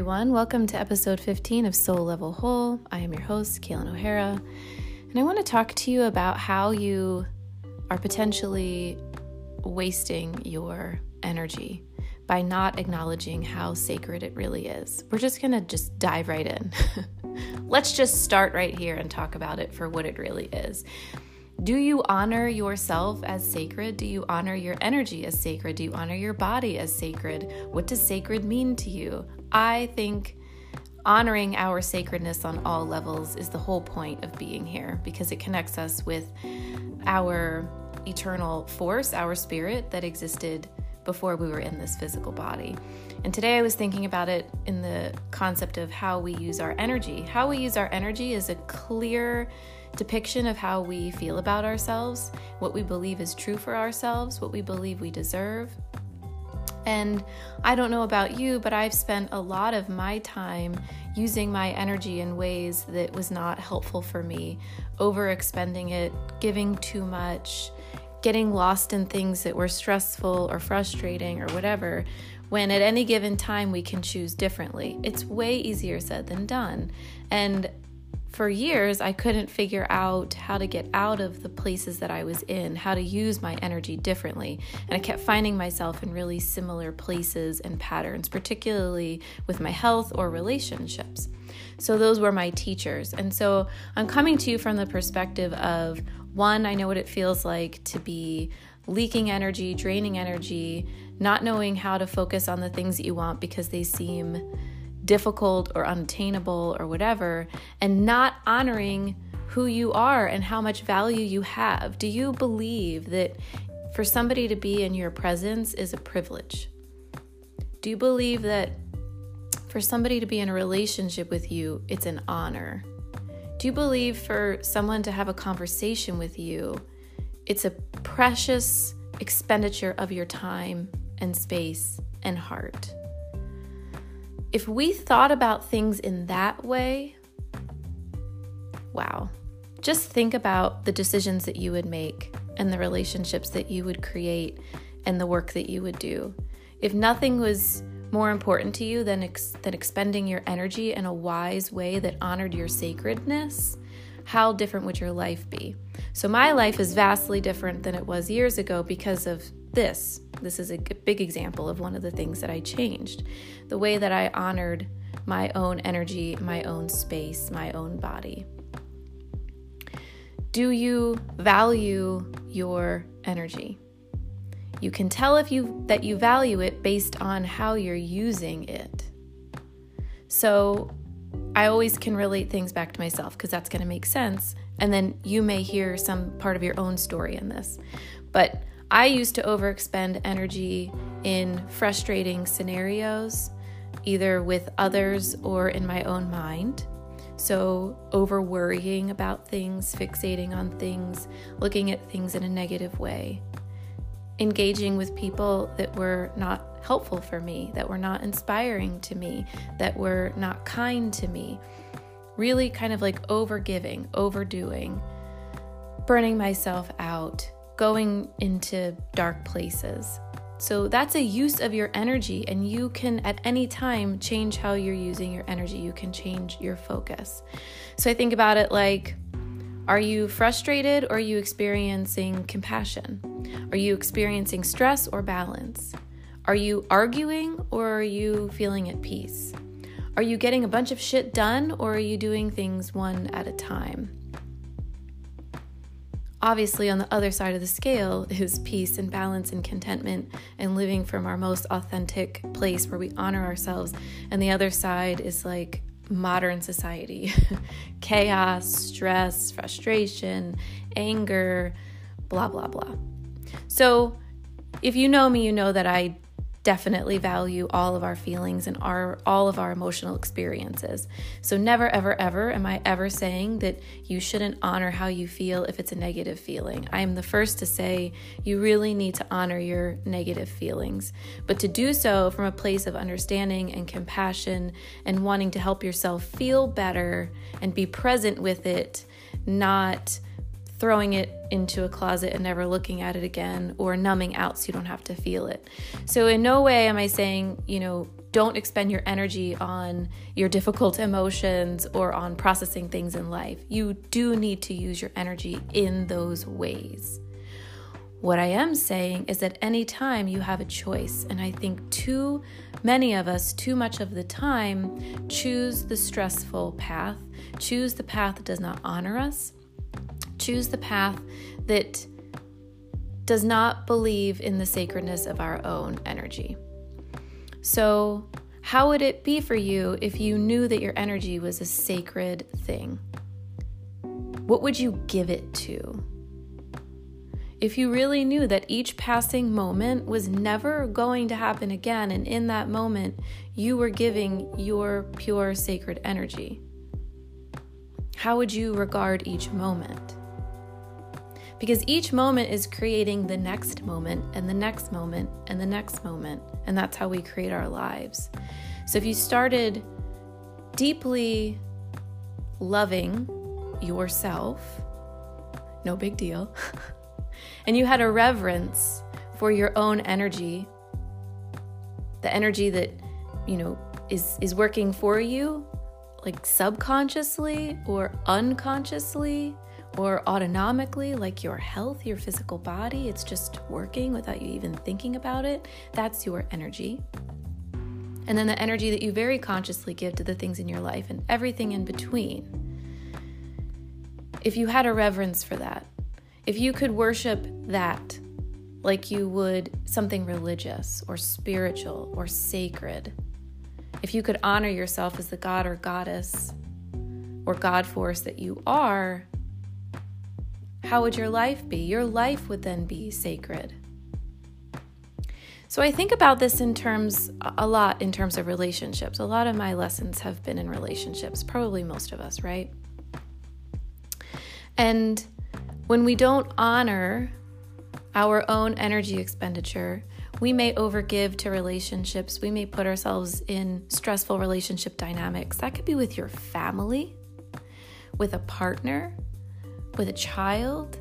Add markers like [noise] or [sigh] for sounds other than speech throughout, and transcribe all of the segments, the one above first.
everyone. Welcome to episode 15 of Soul Level Whole. I am your host, Kaylin O'Hara, and I want to talk to you about how you are potentially wasting your energy by not acknowledging how sacred it really is. We're just going to just dive right in. [laughs] Let's just start right here and talk about it for what it really is. Do you honor yourself as sacred? Do you honor your energy as sacred? Do you honor your body as sacred? What does sacred mean to you? I think honoring our sacredness on all levels is the whole point of being here because it connects us with our eternal force, our spirit that existed before we were in this physical body. And today I was thinking about it in the concept of how we use our energy. How we use our energy is a clear depiction of how we feel about ourselves, what we believe is true for ourselves, what we believe we deserve. And I don't know about you, but I've spent a lot of my time using my energy in ways that was not helpful for me, overexpending it, giving too much, getting lost in things that were stressful or frustrating or whatever, when at any given time we can choose differently. It's way easier said than done. And for years, I couldn't figure out how to get out of the places that I was in, how to use my energy differently. And I kept finding myself in really similar places and patterns, particularly with my health or relationships. So, those were my teachers. And so, I'm coming to you from the perspective of one, I know what it feels like to be leaking energy, draining energy, not knowing how to focus on the things that you want because they seem difficult or unattainable or whatever, and not honoring who you are and how much value you have. Do you believe that for somebody to be in your presence is a privilege? Do you believe that for somebody to be in a relationship with you, it's an honor? Do you believe for someone to have a conversation with you, it's a precious expenditure of your time and space and heart? If we thought about things in that way, wow. Just think about the decisions that you would make and the relationships that you would create and the work that you would do. If nothing was more important to you than, ex- than expending your energy in a wise way that honored your sacredness, how different would your life be? So, my life is vastly different than it was years ago because of this. This is a big example of one of the things that I changed. The way that I honored my own energy, my own space, my own body. Do you value your energy? You can tell if you that you value it based on how you're using it. So, I always can relate things back to myself because that's going to make sense and then you may hear some part of your own story in this. But I used to overexpend energy in frustrating scenarios, either with others or in my own mind. So, over worrying about things, fixating on things, looking at things in a negative way, engaging with people that were not helpful for me, that were not inspiring to me, that were not kind to me. Really kind of like overgiving, overdoing, burning myself out going into dark places. So that's a use of your energy, and you can at any time change how you're using your energy. You can change your focus. So I think about it like are you frustrated or are you experiencing compassion? Are you experiencing stress or balance? Are you arguing or are you feeling at peace? Are you getting a bunch of shit done or are you doing things one at a time? Obviously, on the other side of the scale is peace and balance and contentment and living from our most authentic place where we honor ourselves. And the other side is like modern society [laughs] chaos, stress, frustration, anger, blah, blah, blah. So, if you know me, you know that I definitely value all of our feelings and our all of our emotional experiences. So never ever ever am I ever saying that you shouldn't honor how you feel if it's a negative feeling. I am the first to say you really need to honor your negative feelings, but to do so from a place of understanding and compassion and wanting to help yourself feel better and be present with it, not throwing it into a closet and never looking at it again or numbing out so you don't have to feel it. So, in no way am I saying, you know, don't expend your energy on your difficult emotions or on processing things in life. You do need to use your energy in those ways. What I am saying is that anytime you have a choice, and I think too many of us, too much of the time, choose the stressful path, choose the path that does not honor us, choose the path that does not believe in the sacredness of our own energy. So, how would it be for you if you knew that your energy was a sacred thing? What would you give it to? If you really knew that each passing moment was never going to happen again, and in that moment you were giving your pure sacred energy, how would you regard each moment? Because each moment is creating the next moment and the next moment and the next moment. And that's how we create our lives. So if you started deeply loving yourself, no big deal, [laughs] and you had a reverence for your own energy, the energy that, you know, is, is working for you, like subconsciously or unconsciously or autonomically, like your health, your physical body, it's just working without you even thinking about it. That's your energy. And then the energy that you very consciously give to the things in your life and everything in between. If you had a reverence for that, if you could worship that like you would something religious or spiritual or sacred, if you could honor yourself as the god or goddess or god force that you are, how would your life be? Your life would then be sacred. So I think about this in terms a lot in terms of relationships. A lot of my lessons have been in relationships, probably most of us, right? And when we don't honor our own energy expenditure, we may overgive to relationships. We may put ourselves in stressful relationship dynamics. That could be with your family, with a partner, with a child,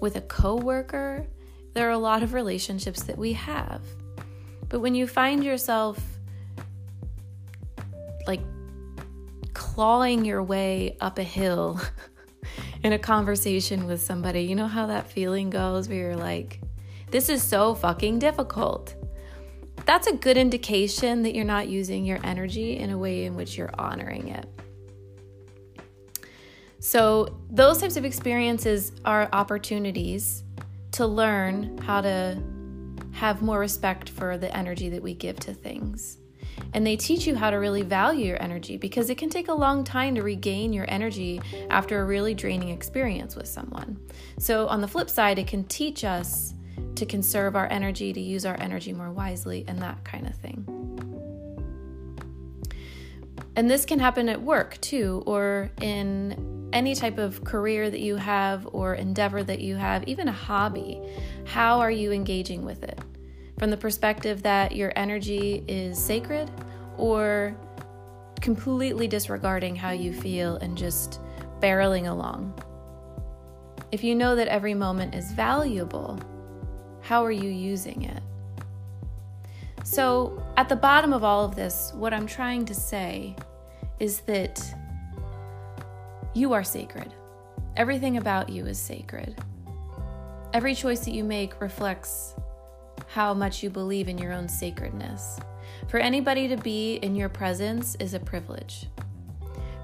with a coworker. There are a lot of relationships that we have. But when you find yourself like clawing your way up a hill [laughs] in a conversation with somebody, you know how that feeling goes where you're like, this is so fucking difficult. That's a good indication that you're not using your energy in a way in which you're honoring it. So, those types of experiences are opportunities to learn how to have more respect for the energy that we give to things. And they teach you how to really value your energy because it can take a long time to regain your energy after a really draining experience with someone. So, on the flip side, it can teach us to conserve our energy, to use our energy more wisely, and that kind of thing. And this can happen at work too, or in any type of career that you have or endeavor that you have, even a hobby, how are you engaging with it? From the perspective that your energy is sacred or completely disregarding how you feel and just barreling along? If you know that every moment is valuable, how are you using it? So, at the bottom of all of this, what I'm trying to say is that you are sacred. Everything about you is sacred. Every choice that you make reflects how much you believe in your own sacredness. For anybody to be in your presence is a privilege.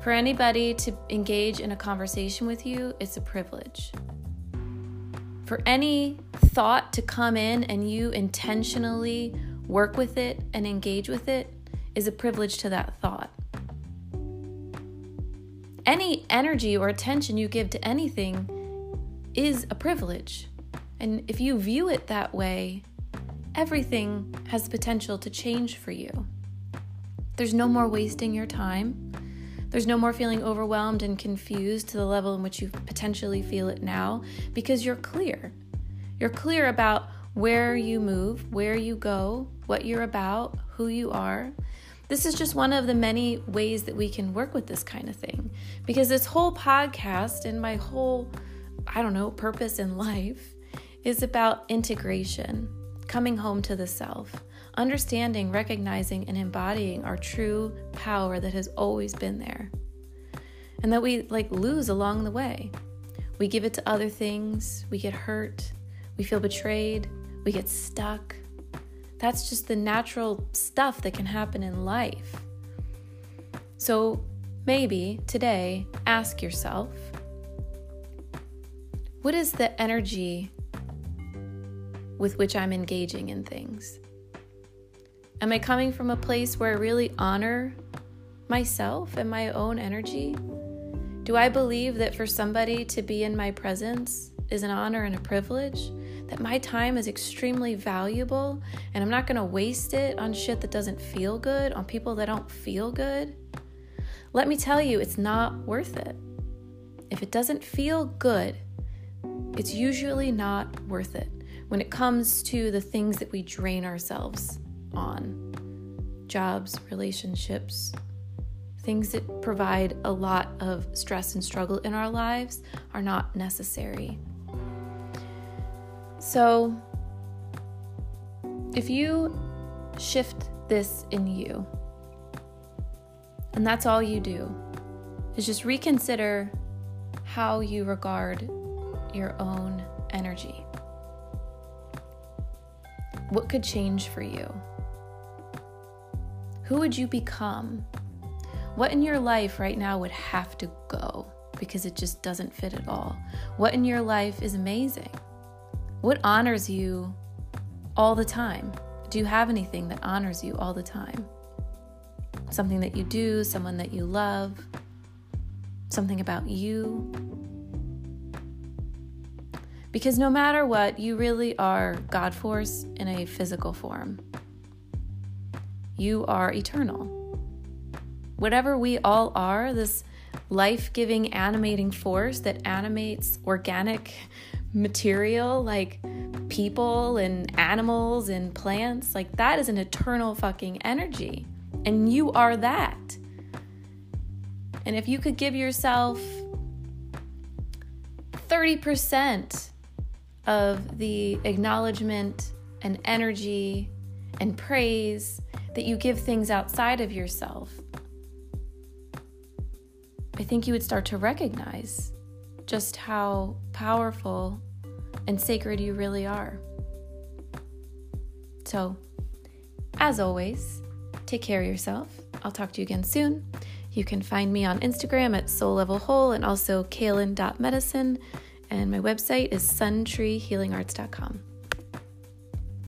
For anybody to engage in a conversation with you, it's a privilege. For any thought to come in and you intentionally work with it and engage with it is a privilege to that thought any energy or attention you give to anything is a privilege. And if you view it that way, everything has the potential to change for you. There's no more wasting your time. There's no more feeling overwhelmed and confused to the level in which you potentially feel it now because you're clear. You're clear about where you move, where you go, what you're about, who you are, this is just one of the many ways that we can work with this kind of thing. Because this whole podcast and my whole, I don't know, purpose in life is about integration, coming home to the self, understanding, recognizing, and embodying our true power that has always been there. And that we like lose along the way. We give it to other things, we get hurt, we feel betrayed, we get stuck. That's just the natural stuff that can happen in life. So maybe today, ask yourself what is the energy with which I'm engaging in things? Am I coming from a place where I really honor myself and my own energy? Do I believe that for somebody to be in my presence is an honor and a privilege? That my time is extremely valuable and I'm not gonna waste it on shit that doesn't feel good, on people that don't feel good? Let me tell you, it's not worth it. If it doesn't feel good, it's usually not worth it when it comes to the things that we drain ourselves on jobs, relationships, things that provide a lot of stress and struggle in our lives are not necessary. So, if you shift this in you, and that's all you do, is just reconsider how you regard your own energy. What could change for you? Who would you become? What in your life right now would have to go because it just doesn't fit at all? What in your life is amazing? What honors you all the time? Do you have anything that honors you all the time? Something that you do, someone that you love, something about you? Because no matter what, you really are God force in a physical form. You are eternal. Whatever we all are, this life giving, animating force that animates organic material like people and animals and plants, like that is an eternal fucking energy. And you are that. And if you could give yourself 30% of the acknowledgement and energy and praise that you give things outside of yourself, I think you would start to recognize just how powerful and sacred you really are. So, as always, take care of yourself. I'll talk to you again soon. You can find me on Instagram at Soul Level Whole and also kaylin.medicine and my website is suntreehealingarts.com.